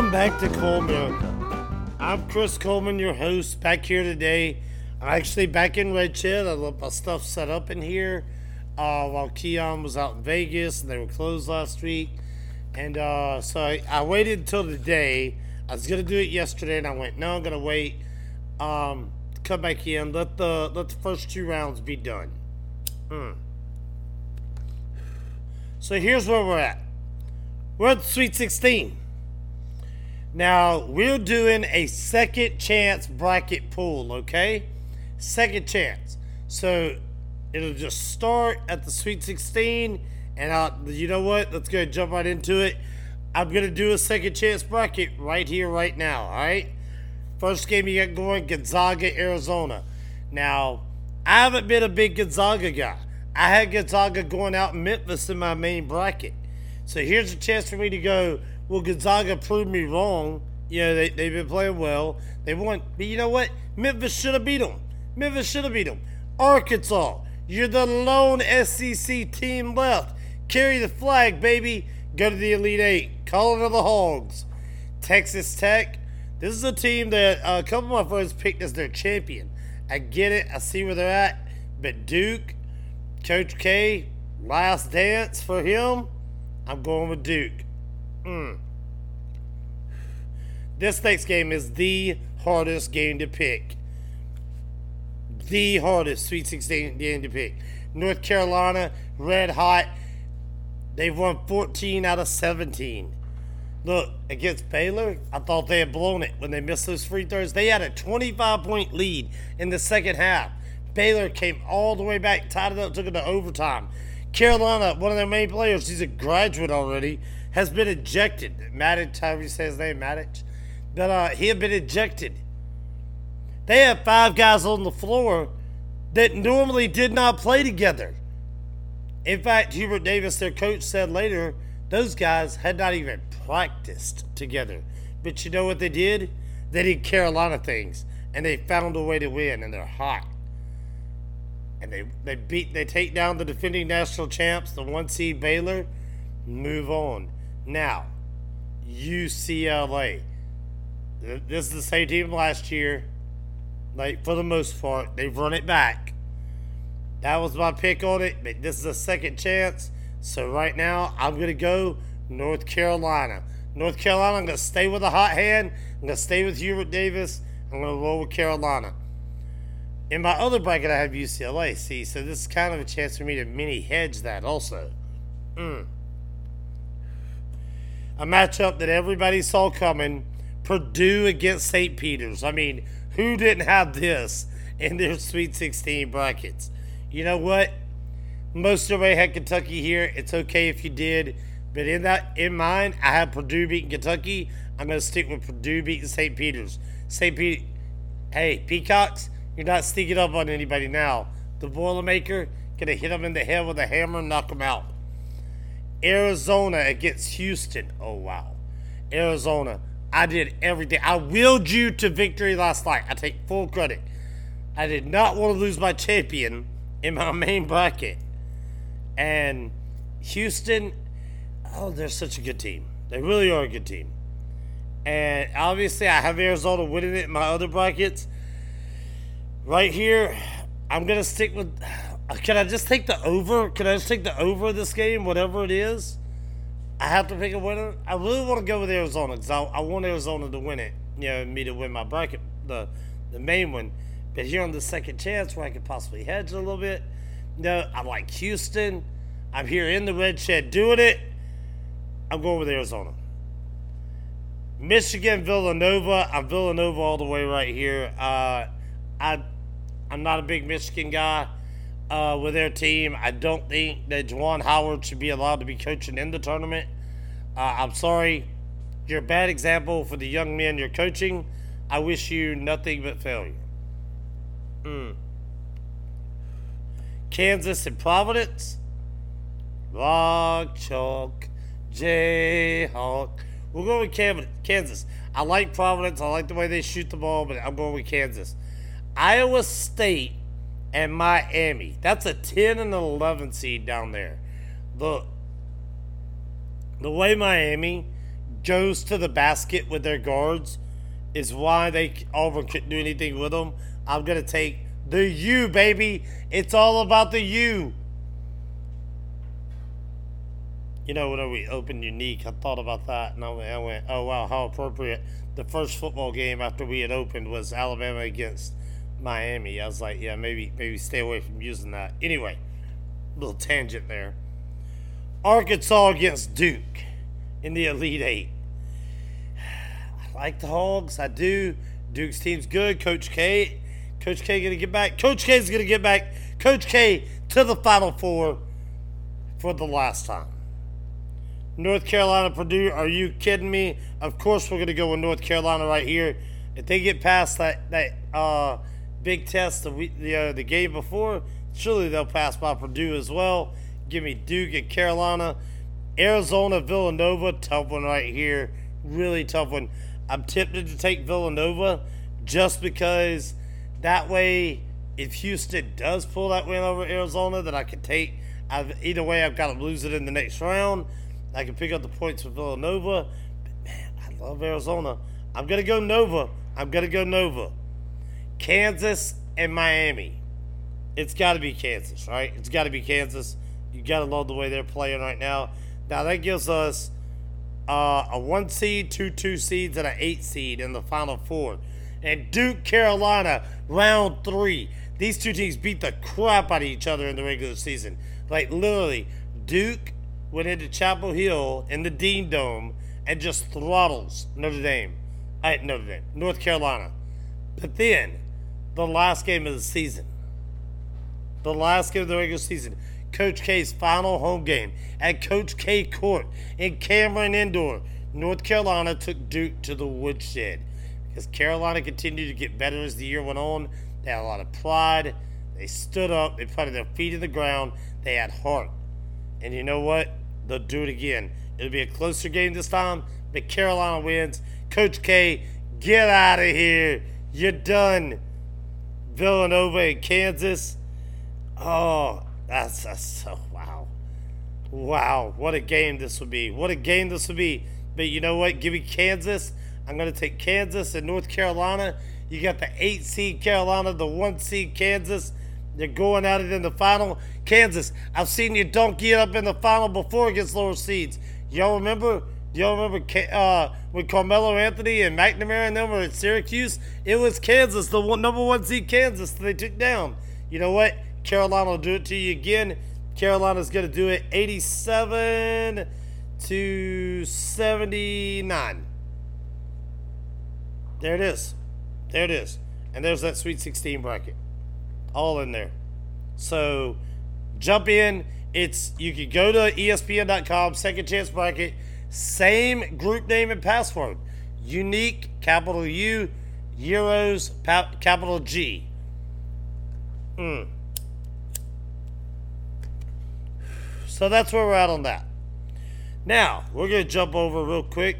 Welcome back to Colemerica. I'm Chris Coleman, your host, back here today. I'm actually back in Red Shed. I left my stuff set up in here uh, while Keon was out in Vegas and they were closed last week. And uh, so I, I waited until today. I was gonna do it yesterday, and I went, no, I'm gonna wait. Um, come back in. Let the let the first two rounds be done. Mm. So here's where we're at. We're at Sweet 16. Now we're doing a second chance bracket pool, okay? Second chance. So it'll just start at the Sweet 16, and I'll, you know what? Let's go jump right into it. I'm gonna do a second chance bracket right here, right now. All right. First game you got going Gonzaga, Arizona. Now, I haven't been a big Gonzaga guy. I had Gonzaga going out in Memphis in my main bracket. So here's a chance for me to go. Well, Gonzaga proved me wrong. You know, they, they've been playing well. They won. But you know what? Memphis should have beat them. Memphis should have beat them. Arkansas, you're the lone SEC team left. Carry the flag, baby. Go to the Elite Eight. Call it the Hogs. Texas Tech, this is a team that uh, a couple of my friends picked as their champion. I get it. I see where they're at. But Duke, Coach K, last dance for him. I'm going with Duke. Mm. This next game is the hardest game to pick. The hardest Sweet 16 game to pick. North Carolina, red hot. They've won 14 out of 17. Look, against Baylor, I thought they had blown it when they missed those free throws. They had a 25 point lead in the second half. Baylor came all the way back, tied it up, took it to overtime. Carolina, one of their main players, he's a graduate already, has been ejected. Matic, however you say his name, Matic. But uh, he had been ejected. They had five guys on the floor that normally did not play together. In fact, Hubert Davis, their coach, said later those guys had not even practiced together. But you know what they did? They did Carolina things, and they found a way to win, and they're hot. And they, they beat they take down the defending national champs, the one seed Baylor, move on. Now, UCLA. This is the same team last year. Like for the most part, they've run it back. That was my pick on it, but this is a second chance. So right now, I'm gonna go North Carolina. North Carolina, I'm gonna stay with a hot hand. I'm gonna stay with Hubert Davis. I'm gonna roll with Carolina. In my other bracket, I have UCLA. See, so this is kind of a chance for me to mini hedge that also. Mm. A matchup that everybody saw coming Purdue against St. Peter's. I mean, who didn't have this in their Sweet 16 brackets? You know what? Most of everybody had Kentucky here. It's okay if you did. But in that in mind, I have Purdue beating Kentucky. I'm going to stick with Purdue beating St. Peter's. St. Pete, hey, Peacocks, you're not sneaking up on anybody now. The Boilermaker gonna hit them in the head with a hammer and knock them out. Arizona against Houston. Oh wow, Arizona. I did everything. I willed you to victory last night. I take full credit. I did not want to lose my champion in my main bracket. And Houston, oh, they're such a good team. They really are a good team. And obviously, I have Arizona winning it in my other brackets. Right here, I'm going to stick with. Can I just take the over? Can I just take the over of this game, whatever it is? I have to pick a winner. I really want to go with Arizona because I, I want Arizona to win it. You know, me to win my bracket, the the main one. But here on the second chance, where I could possibly hedge a little bit. No, I like Houston. I'm here in the red shed doing it. I'm going with Arizona. Michigan, Villanova. I'm Villanova all the way right here. Uh, I, I'm not a big Michigan guy uh, with their team. I don't think that Juwan Howard should be allowed to be coaching in the tournament. Uh, I'm sorry. You're a bad example for the young men you're coaching. I wish you nothing but failure. Mm. Kansas and Providence. Rock, chalk, Jayhawk. We're going with Kansas. I like Providence. I like the way they shoot the ball, but I'm going with Kansas. Iowa State and Miami. That's a 10 and 11 seed down there. The the way Miami goes to the basket with their guards is why they Auburn couldn't do anything with them. I'm gonna take the U, baby. It's all about the U. You know, when we opened unique, I thought about that, and I went, I went, "Oh wow, how appropriate!" The first football game after we had opened was Alabama against Miami. I was like, "Yeah, maybe, maybe stay away from using that." Anyway, little tangent there. Arkansas against Duke in the Elite Eight. I like the Hogs. I do. Duke's team's good. Coach K. Coach K gonna get back. Coach K is gonna get back. Coach K to the Final Four for the last time. North Carolina, Purdue. Are you kidding me? Of course we're gonna go with North Carolina right here. If they get past that that uh, big test the week, the uh, the game before, surely they'll pass by Purdue as well. Give me Duke and Carolina. Arizona, Villanova, tough one right here. Really tough one. I'm tempted to take Villanova just because that way, if Houston does pull that win over Arizona, that I can take. I've, either way, I've got to lose it in the next round. I can pick up the points for Villanova. But man, I love Arizona. I'm going to go Nova. I'm going to go Nova. Kansas and Miami. It's got to be Kansas, right? It's got to be Kansas. You got to love the way they're playing right now. Now, that gives us uh, a one seed, two two seeds, and an eight seed in the final four. And Duke, Carolina, round three. These two teams beat the crap out of each other in the regular season. Like, literally, Duke went into Chapel Hill in the Dean Dome and just throttles Notre Dame. I, Notre Dame, North Carolina. But then, the last game of the season, the last game of the regular season, Coach K's final home game at Coach K Court in Cameron Indoor, North Carolina took Duke to the woodshed because Carolina continued to get better as the year went on. They had a lot of pride. They stood up. They put their feet in the ground. They had heart. And you know what? They'll do it again. It'll be a closer game this time, but Carolina wins. Coach K, get out of here. You're done. Villanova and Kansas. Oh, that's, that's so wow. Wow, what a game this would be. What a game this would be. But you know what? Give me Kansas. I'm going to take Kansas and North Carolina. You got the 8 seed Carolina, the 1 seed Kansas. They're going at it in the final. Kansas, I've seen you donkey it up in the final before against lower seeds. Y'all remember? Y'all remember uh, when Carmelo Anthony and McNamara and them were at Syracuse? It was Kansas, the one, number one seed Kansas they took down. You know what? Carolina will do it to you again. Carolina's going to do it 87 to 79. There it is. There it is. And there's that Sweet 16 bracket. All in there. So jump in. It's you can go to ESPN.com, second chance bracket, same group name and password. Unique, capital U, Euros, capital G. Hmm. So that's where we're at on that. Now, we're going to jump over real quick,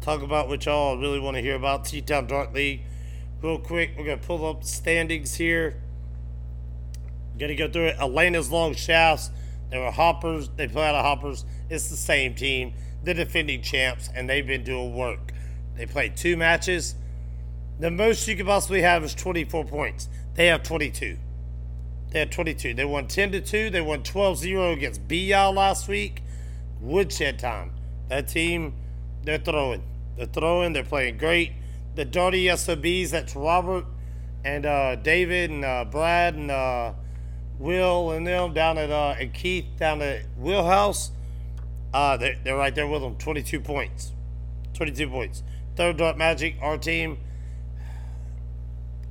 talk about what y'all really want to hear about T Town Dart League. Real quick, we're going to pull up standings here. Going to go through it. Elena's Long Shafts. They were Hoppers. They play out of Hoppers. It's the same team. The defending champs, and they've been doing work. They played two matches. The most you could possibly have is 24 points. They have 22. They had 22. They won 10 to 2. They won 12 0 against BYAL last week. Woodshed time. That team, they're throwing. They're throwing. They're playing great. The Dirty SOBs, that's Robert and uh, David and uh, Brad and uh, Will and them down at uh, and Keith down at Wheelhouse. Uh, they're, they're right there with them. 22 points. 22 points. Third Dart Magic, our team,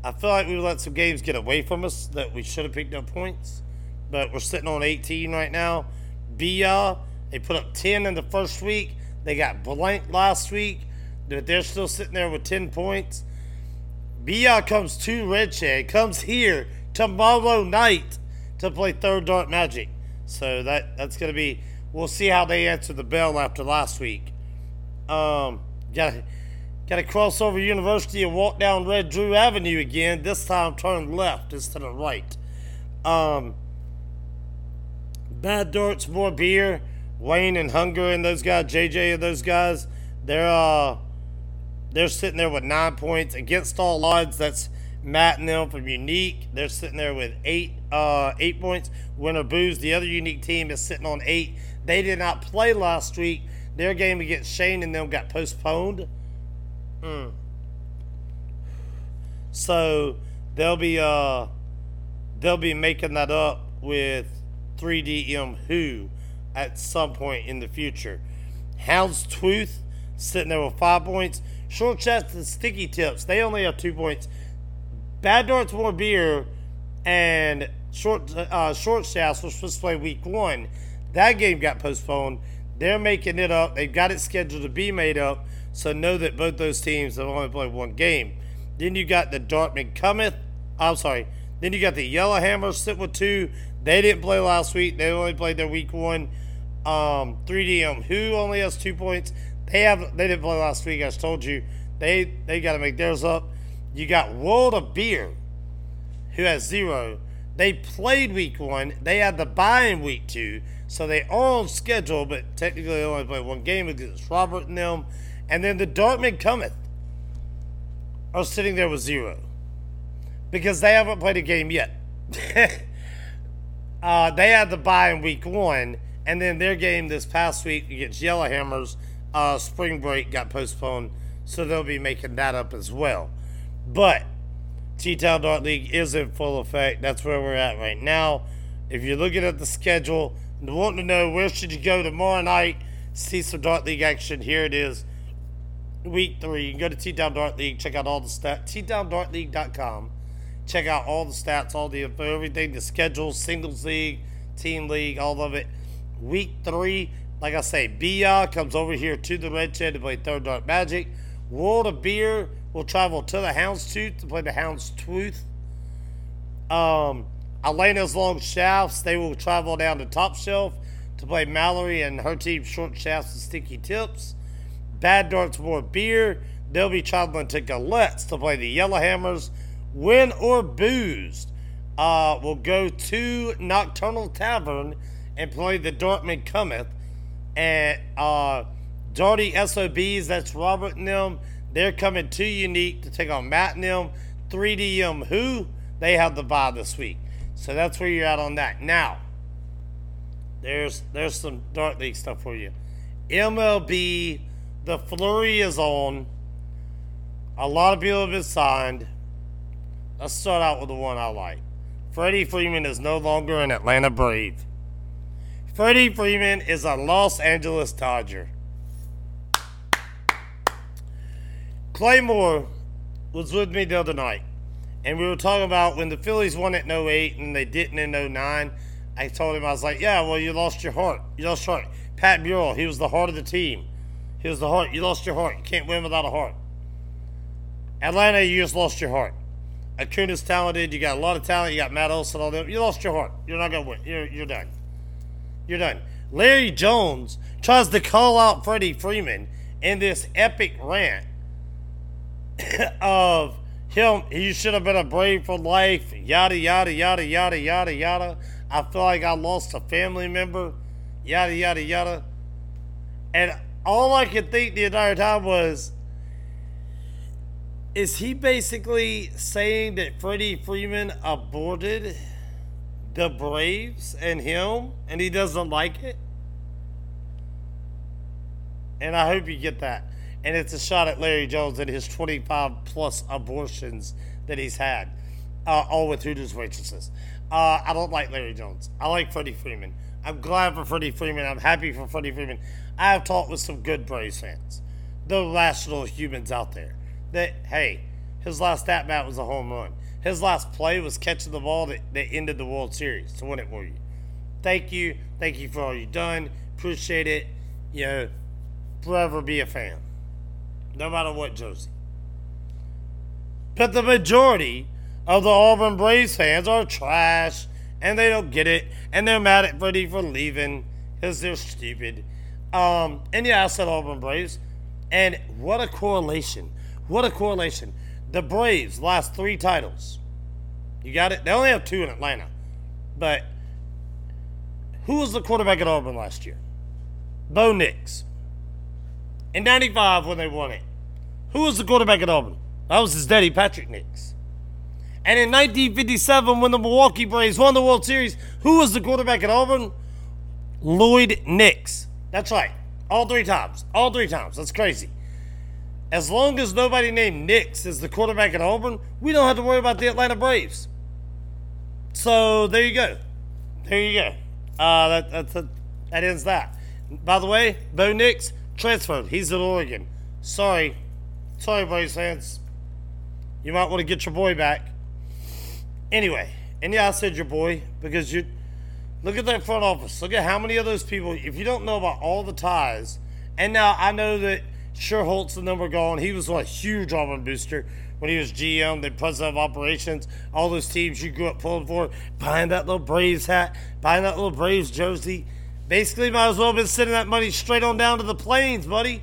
I feel like we let some games get away from us that we should have picked up points, but we're sitting on 18 right now. BYAL, they put up 10 in the first week. They got blank last week. But they're still sitting there with 10 points. BYAL comes to Red Shed, comes here tomorrow night to play Third Dart Magic. So that that's going to be, we'll see how they answer the bell after last week. Um, got Got to cross over University and walk down Red Drew Avenue again. This time turn left instead of right. Um, bad darts, more beer. Wayne and Hunger and those guys, JJ and those guys, They're uh they're sitting there with nine points against all odds. That's Matt and them from Unique. They're sitting there with eight uh eight points. Winner Booze, the other Unique team, is sitting on eight. They did not play last week. Their game against Shane and them got postponed. Mm. So they'll be uh they'll be making that up with 3DM Who at some point in the future. Hound's Tooth sitting there with five points. Short Shafts and Sticky Tips, they only have two points. Bad Darts More Beer and Short uh, Short Shafts were supposed to play week one. That game got postponed. They're making it up. They've got it scheduled to be made up. So know that both those teams have only played one game. Then you got the Dartmouth Cometh. I'm sorry. Then you got the Yellowhammers sit with two. They didn't play last week. They only played their week one. Um, 3DM who only has two points. They have they didn't play last week. I told you they they got to make theirs up. You got World of Beer, who has zero. They played week one. They had the bye in week two, so they are on schedule, but technically they only play one game against Robert and them. And then the Dartmouth Cometh are sitting there with zero because they haven't played a game yet. uh, they had the bye in week one, and then their game this past week against Yellowhammers, uh, spring break got postponed, so they'll be making that up as well. But T Town Dart League is in full effect. That's where we're at right now. If you're looking at the schedule wanting to know where should you go tomorrow night, see some Dart League action, here it is. Week three. You can go to T Town Dart League, check out all the stats. TTownDartLeague.com. Check out all the stats, all the info, everything, the schedule, singles league, team league, all of it. Week three, like I say, Bia comes over here to the Red Shed to play Third Dart Magic. World of Beer will travel to the Houndstooth to play the Houndstooth. Um, Elena's Long Shafts, they will travel down to Top Shelf to play Mallory and her team Short Shafts and Sticky Tips. Bad Darts More Beer, they'll be traveling to Gallettes to play the Yellowhammers. Win or Boozed uh, will go to Nocturnal Tavern and play the Dartmouth Cometh. And uh, Darty SOBs, that's Robert and them. They're coming to Unique to take on Matt and them. 3DM Who? They have the bye this week. So that's where you're at on that. Now, there's there's some Dart League stuff for you. MLB, the flurry is on. A lot of people have been signed. Let's start out with the one I like. Freddie Freeman is no longer an Atlanta Brave. Freddie Freeman is a Los Angeles Dodger. Claymore was with me the other night, and we were talking about when the Phillies won at 08 and they didn't in 09. I told him, I was like, yeah, well, you lost your heart. You lost your heart. Pat Burrell, he was the heart of the team. He was the heart. You lost your heart. You can't win without a heart. Atlanta, you just lost your heart. Acuna's talented. You got a lot of talent. You got Matt Olson, all them. You lost your heart. You're not going to win. You're, you're done. You're done. Larry Jones tries to call out Freddie Freeman in this epic rant of him, he should have been a brave for life, yada, yada, yada, yada, yada, yada. I feel like I lost a family member, yada, yada, yada. And all I could think the entire time was, is he basically saying that Freddie Freeman aborted the Braves and him, and he doesn't like it? And I hope you get that and it's a shot at Larry Jones and his 25 plus abortions that he's had, uh, all with Hooters waitresses. Uh, I don't like Larry Jones. I like Freddie Freeman. I'm glad for Freddie Freeman. I'm happy for Freddie Freeman. I have talked with some good Braves fans, the rational humans out there, that, hey, his last at bat was a home run. His last play was catching the ball that, that ended the World Series to win it for you. Thank you. Thank you for all you've done. Appreciate it. You know, forever be a fan no matter what jersey. But the majority of the Auburn Braves fans are trash and they don't get it and they're mad at Freddie for leaving because they're stupid. Um, and yeah, I said Auburn Braves. And what a correlation. What a correlation. The Braves last three titles. You got it? They only have two in Atlanta. But who was the quarterback at Auburn last year? Bo Nix. In 95 when they won it. Who was the quarterback at Auburn? That was his daddy, Patrick Nix. And in 1957, when the Milwaukee Braves won the World Series, who was the quarterback at Auburn? Lloyd Nix. That's right. All three times. All three times. That's crazy. As long as nobody named Nix is the quarterback at Auburn, we don't have to worry about the Atlanta Braves. So there you go. There you go. Uh, that, that's that, that ends that. By the way, Bo Nix transferred. He's at Oregon. Sorry. Sorry, Braves fans. You might want to get your boy back. Anyway, and yeah, I said your boy because you look at that front office. Look at how many of those people. If you don't know about all the ties, and now I know that Schuerholz the number gone. He was a huge Auburn booster when he was GM, the president of operations. All those teams you grew up pulling for, buying that little Braves hat, buying that little Braves jersey. Basically, might as well have been sending that money straight on down to the plains, buddy.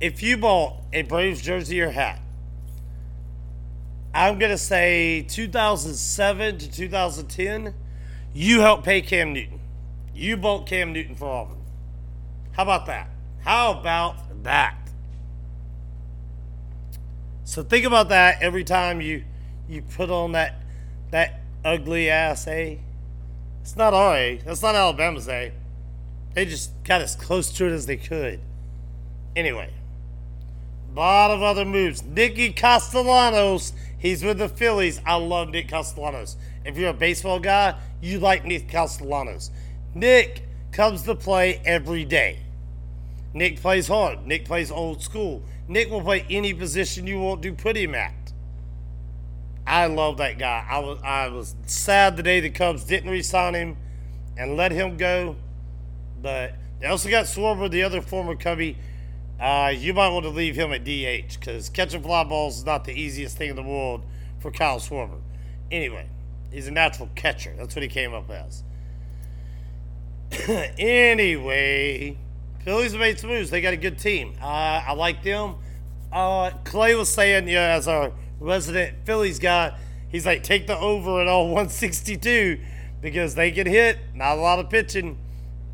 If you bought a Braves jersey or hat, I'm going to say 2007 to 2010, you helped pay Cam Newton. You bought Cam Newton for Auburn. How about that? How about that? So think about that every time you you put on that that ugly ass A. It's not our A. That's not Alabama's A. They just got as close to it as they could. Anyway, lot of other moves. Nicky Castellanos, he's with the Phillies. I love Nick Castellanos. If you're a baseball guy, you like Nick Castellanos. Nick comes to play every day. Nick plays hard. Nick plays old school. Nick will play any position you want to put him at. I love that guy. I was I was sad the day the Cubs didn't resign him and let him go. But they also got Schwarber, the other former Cubby. Uh, you might want to leave him at DH because catching fly balls is not the easiest thing in the world for Kyle Schwarber. Anyway, he's a natural catcher. That's what he came up as. anyway, Phillies made some moves. They got a good team. Uh, I like them. Uh, Clay was saying, yeah, as our resident Phillies guy, he's like, take the over at all 162 because they get hit. Not a lot of pitching.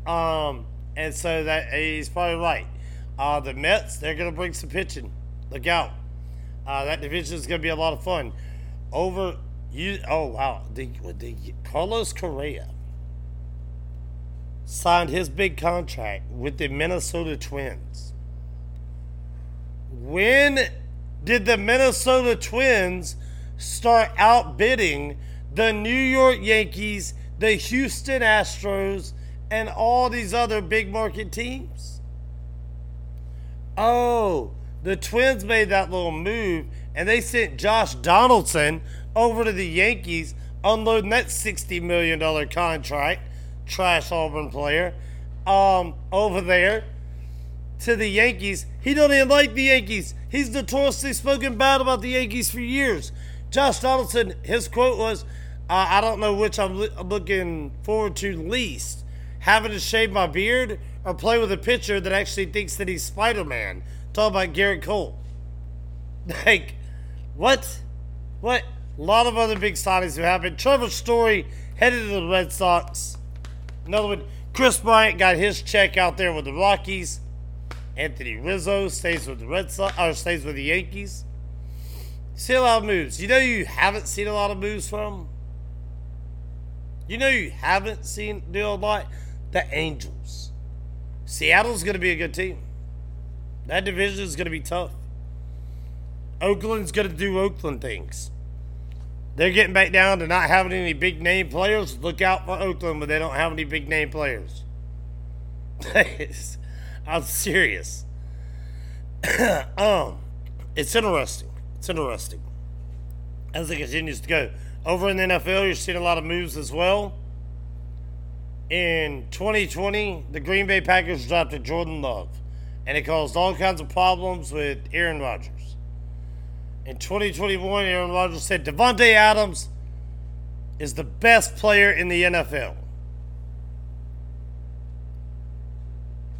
Um, and so that he's probably right. Uh, the Mets, they're going to bring some pitching. Look out. Uh, that division is going to be a lot of fun. Over you. Oh wow, the, the Carlos Correa signed his big contract with the Minnesota Twins. When did the Minnesota Twins start outbidding the New York Yankees, the Houston Astros, and all these other big market teams? Oh, the Twins made that little move and they sent Josh Donaldson over to the Yankees, unloading that $60 million contract trash Auburn player, um, over there to the Yankees. He don't even like the Yankees. He's notoriously spoken bad about the Yankees for years. Josh Donaldson, his quote was, uh, I don't know which I'm looking forward to least having to shave my beard or play with a pitcher that actually thinks that he's Spider Man. Talk about Gerrit Cole. Like, what? What? A lot of other big signings have happened. Trevor Story headed to the Red Sox. Another one, Kris Bryant got his check out there with the Rockies. Anthony Rizzo stays with the Red Sox or stays with the Yankees. See a lot of moves. You know you haven't seen a lot of moves from. You know you haven't seen do a lot. The Angels. Seattle's going to be a good team. That division is going to be tough. Oakland's going to do Oakland things. They're getting back down to not having any big name players. Look out for Oakland when they don't have any big name players. I'm serious. um, it's interesting. It's interesting. As it continues to go. Over in the NFL, you're seeing a lot of moves as well. In 2020, the Green Bay Packers drafted Jordan Love, and it caused all kinds of problems with Aaron Rodgers. In 2021, Aaron Rodgers said Davante Adams is the best player in the NFL.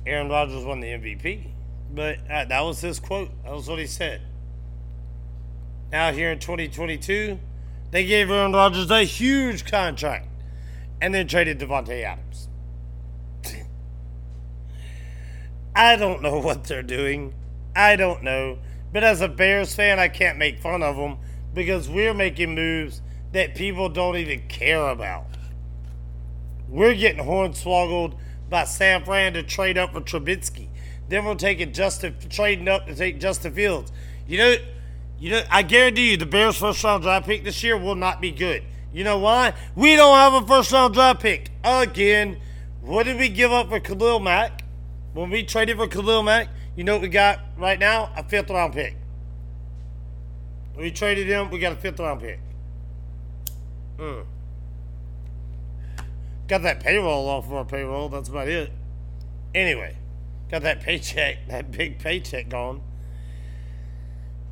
Aaron Rodgers won the MVP, but uh, that was his quote. That was what he said. Now, here in 2022, they gave Aaron Rodgers a huge contract and then traded Davante Adams. I don't know what they're doing. I don't know. But as a Bears fan, I can't make fun of them because we're making moves that people don't even care about. We're getting hornswoggled by San Fran to trade up for Trubisky. Then we're taking Justin, trading up to take Justin Fields. You know, you know, I guarantee you, the Bears' first round draft pick this year will not be good. You know why? We don't have a first round draft pick again. What did we give up for Khalil Mack? When we traded for Khalil Mack, you know what we got right now? A fifth round pick. We traded him, we got a fifth round pick. Mm. Got that payroll off of our payroll, that's about it. Anyway, got that paycheck, that big paycheck gone.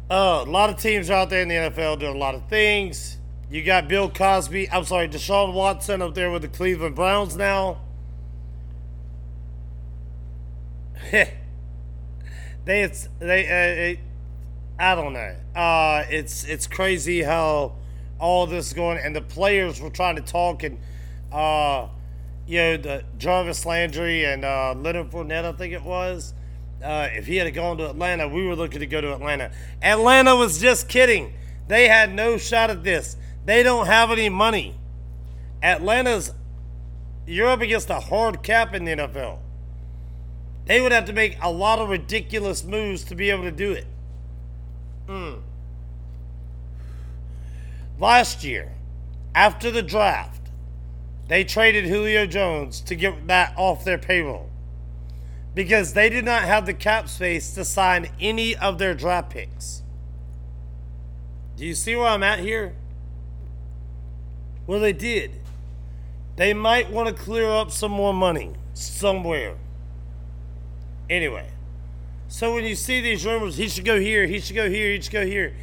Uh, a lot of teams out there in the NFL doing a lot of things. You got Bill Cosby, I'm sorry, Deshaun Watson up there with the Cleveland Browns now. they, it's, they, uh, it, I don't know. Uh, it's it's crazy how all this is going, and the players were trying to talk, and uh, you know the Jarvis Landry and uh, Leonard Fournette, I think it was. Uh, if he had gone to Atlanta, we were looking to go to Atlanta. Atlanta was just kidding. They had no shot at this. They don't have any money. Atlanta's you're up against a hard cap in the NFL. They would have to make a lot of ridiculous moves to be able to do it. Mm. Last year, after the draft, they traded Julio Jones to get that off their payroll because they did not have the cap space to sign any of their draft picks. Do you see where I'm at here? Well, they did. They might want to clear up some more money somewhere. Anyway, so when you see these rumors, he should go here, he should go here, he should go here.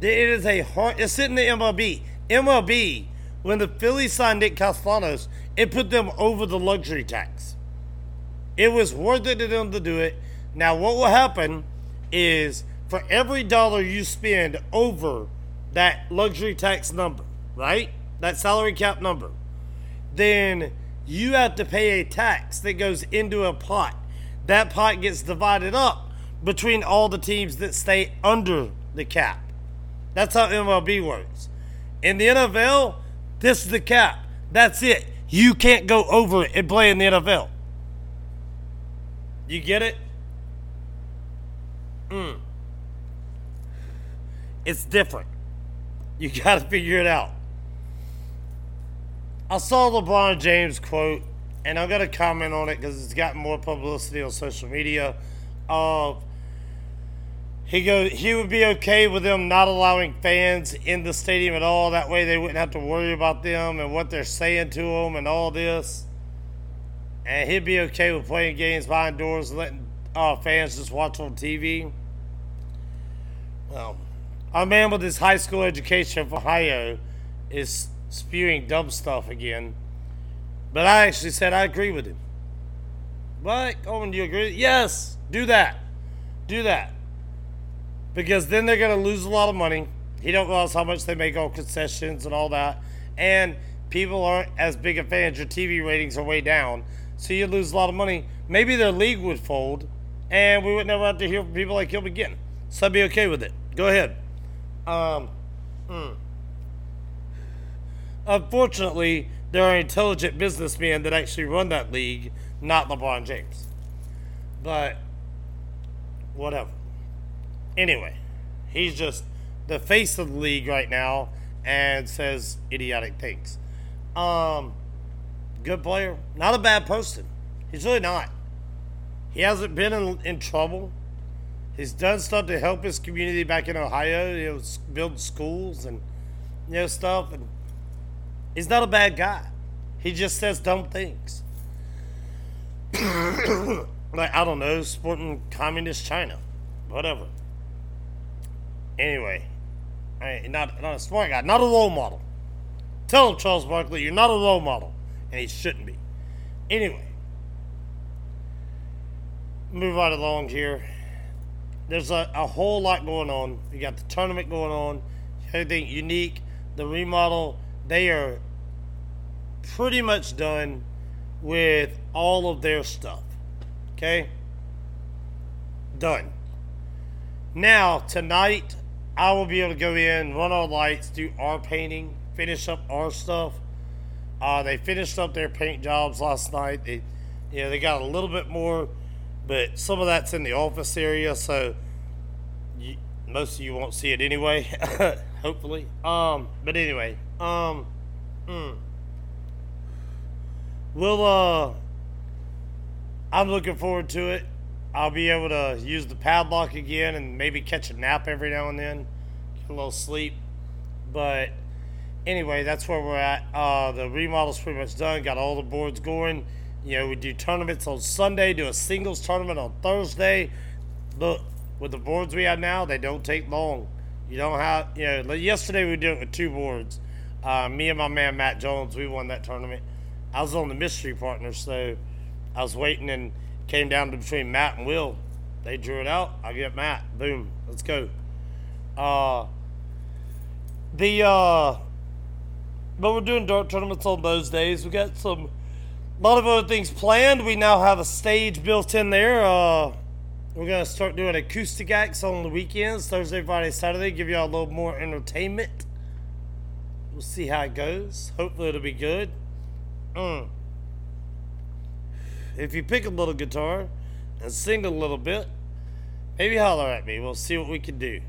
It is a. It's sitting in the MLB. MLB, when the Phillies signed Nick Castellanos, it put them over the luxury tax. It was worth it to them to do it. Now, what will happen is for every dollar you spend over that luxury tax number, right? That salary cap number, then you have to pay a tax that goes into a pot that pot gets divided up between all the teams that stay under the cap. That's how MLB works. In the NFL, this is the cap. That's it. You can't go over it and play in the NFL. You get it? Mm. It's different. You got to figure it out. I saw LeBron James quote and I'm gonna comment on it because it's gotten more publicity on social media. Of uh, he goes, he would be okay with them not allowing fans in the stadium at all. That way, they wouldn't have to worry about them and what they're saying to them and all this. And he'd be okay with playing games behind doors, letting uh, fans just watch on TV. Well, a man with his high school education from Ohio is spewing dumb stuff again but I actually said I agree with him. What? Coleman, do you agree? Yes, do that. Do that. Because then they're going to lose a lot of money. He don't realize how much they make on concessions and all that. And people aren't as big a fans. Your TV ratings are way down. So you lose a lot of money. Maybe their league would fold. And we would never have to hear from people like him again. So I'd be okay with it. Go ahead. Um, mm. Unfortunately, there are intelligent businessmen that actually run that league, not LeBron James. But whatever. Anyway, he's just the face of the league right now and says idiotic things. Um, good player, not a bad person. He's really not. He hasn't been in, in trouble. He's done stuff to help his community back in Ohio. You know, build schools and you know stuff, and He's not a bad guy. He just says dumb things. like, I don't know, supporting communist China. Whatever. Anyway, I not, not a smart guy, not a role model. Tell him, Charles Barkley, you're not a role model. And he shouldn't be. Anyway, move right along here. There's a, a whole lot going on. You got the tournament going on, everything unique, the remodel they are pretty much done with all of their stuff. Okay? Done. Now, tonight, I will be able to go in, run our lights, do our painting, finish up our stuff. Uh, they finished up their paint jobs last night. They, you know, they got a little bit more, but some of that's in the office area, so you, most of you won't see it anyway. hopefully. Um, but anyway, um, mm, we'll uh, I'm looking forward to it. I'll be able to use the padlock again and maybe catch a nap every now and then, get a little sleep. But anyway, that's where we're at. Uh, the remodel's pretty much done. Got all the boards going. You know, we do tournaments on Sunday, do a singles tournament on Thursday. Look, with the boards we have now, they don't take long. You don't have, you know, yesterday we did it with two boards. Uh, me and my man Matt Jones, we won that tournament. I was on the mystery partner, so I was waiting and came down to between Matt and Will. They drew it out. I get Matt. Boom. Let's go. Uh, the uh, but we're doing dart tournaments on those days. We got some a lot of other things planned. We now have a stage built in there. Uh, we're gonna start doing acoustic acts on the weekends, Thursday, Friday, Saturday. Give y'all a little more entertainment. We'll see how it goes. Hopefully, it'll be good. Mm if you pick a little guitar and sing a little bit, maybe holler at me. We'll see what we can do.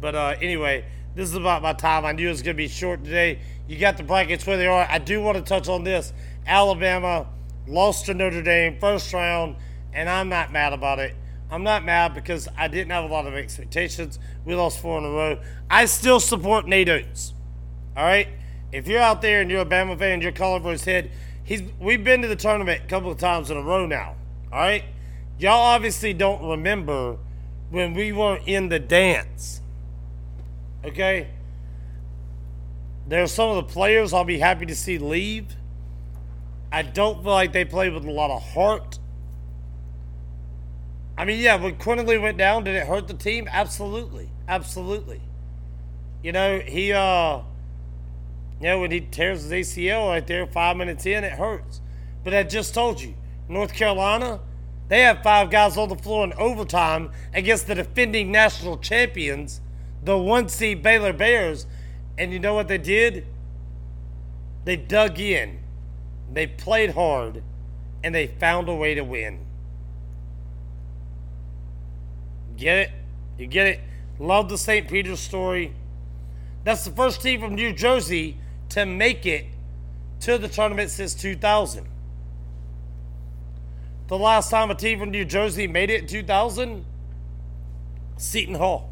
But uh, anyway, this is about my time. I knew it was going to be short today. You got the brackets where they are. I do want to touch on this. Alabama lost to Notre Dame first round, and I'm not mad about it. I'm not mad because I didn't have a lot of expectations. We lost four in a row. I still support Nate Oats. All right? If you're out there and you're a Bama fan, and you're calling for his head, he's we've been to the tournament a couple of times in a row now. All right, y'all obviously don't remember when we were in the dance. Okay, there's some of the players I'll be happy to see leave. I don't feel like they played with a lot of heart. I mean, yeah, when Quinerly went down, did it hurt the team? Absolutely, absolutely. You know, he uh you know, when he tears his ACL right there, five minutes in, it hurts. But I just told you, North Carolina, they have five guys on the floor in overtime against the defending national champions, the one seed Baylor Bears. And you know what they did? They dug in, they played hard, and they found a way to win. Get it? You get it? Love the St. Peter's story. That's the first team from New Jersey to make it to the tournament since 2000. The last time a team from New Jersey made it in 2000, Seton Hall.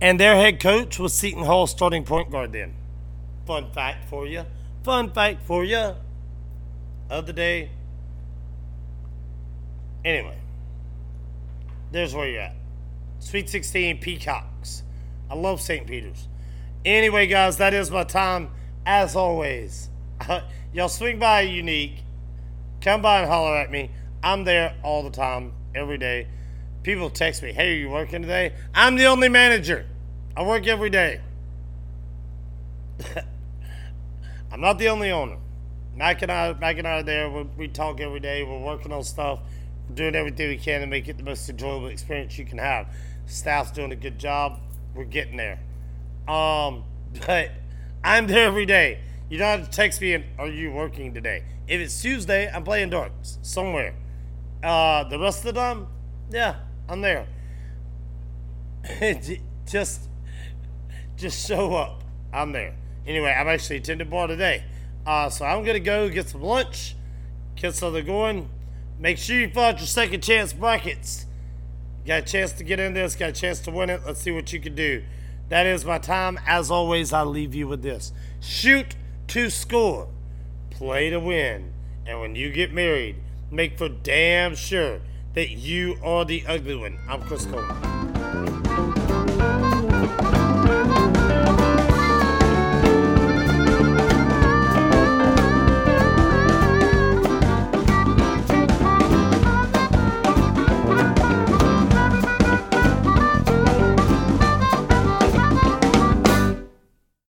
And their head coach was Seton Hall starting point guard then. Fun fact for you. Fun fact for you. Other day. Anyway, there's where you're at. Sweet 16 Peacocks. I love St. Peter's. Anyway, guys, that is my time. As always, y'all swing by Unique. Come by and holler at me. I'm there all the time, every day. People text me, hey, are you working today? I'm the only manager. I work every day. I'm not the only owner. Mac and I, Mac and I are there. We, we talk every day. We're working on stuff. We're doing everything we can to make it the most enjoyable experience you can have. Staff's doing a good job. We're getting there. Um, but I'm there every day. You don't have to text me and are you working today? If it's Tuesday, I'm playing darts somewhere. Uh, the rest of the time, yeah, I'm there. just, just show up. I'm there. Anyway, I'm actually attending bar today. Uh, so I'm gonna go get some lunch, get something going. Make sure you fill out your second chance brackets. Got a chance to get in this, got a chance to win it. Let's see what you can do. That is my time. As always, I leave you with this shoot to score, play to win. And when you get married, make for damn sure that you are the ugly one. I'm Chris Coleman.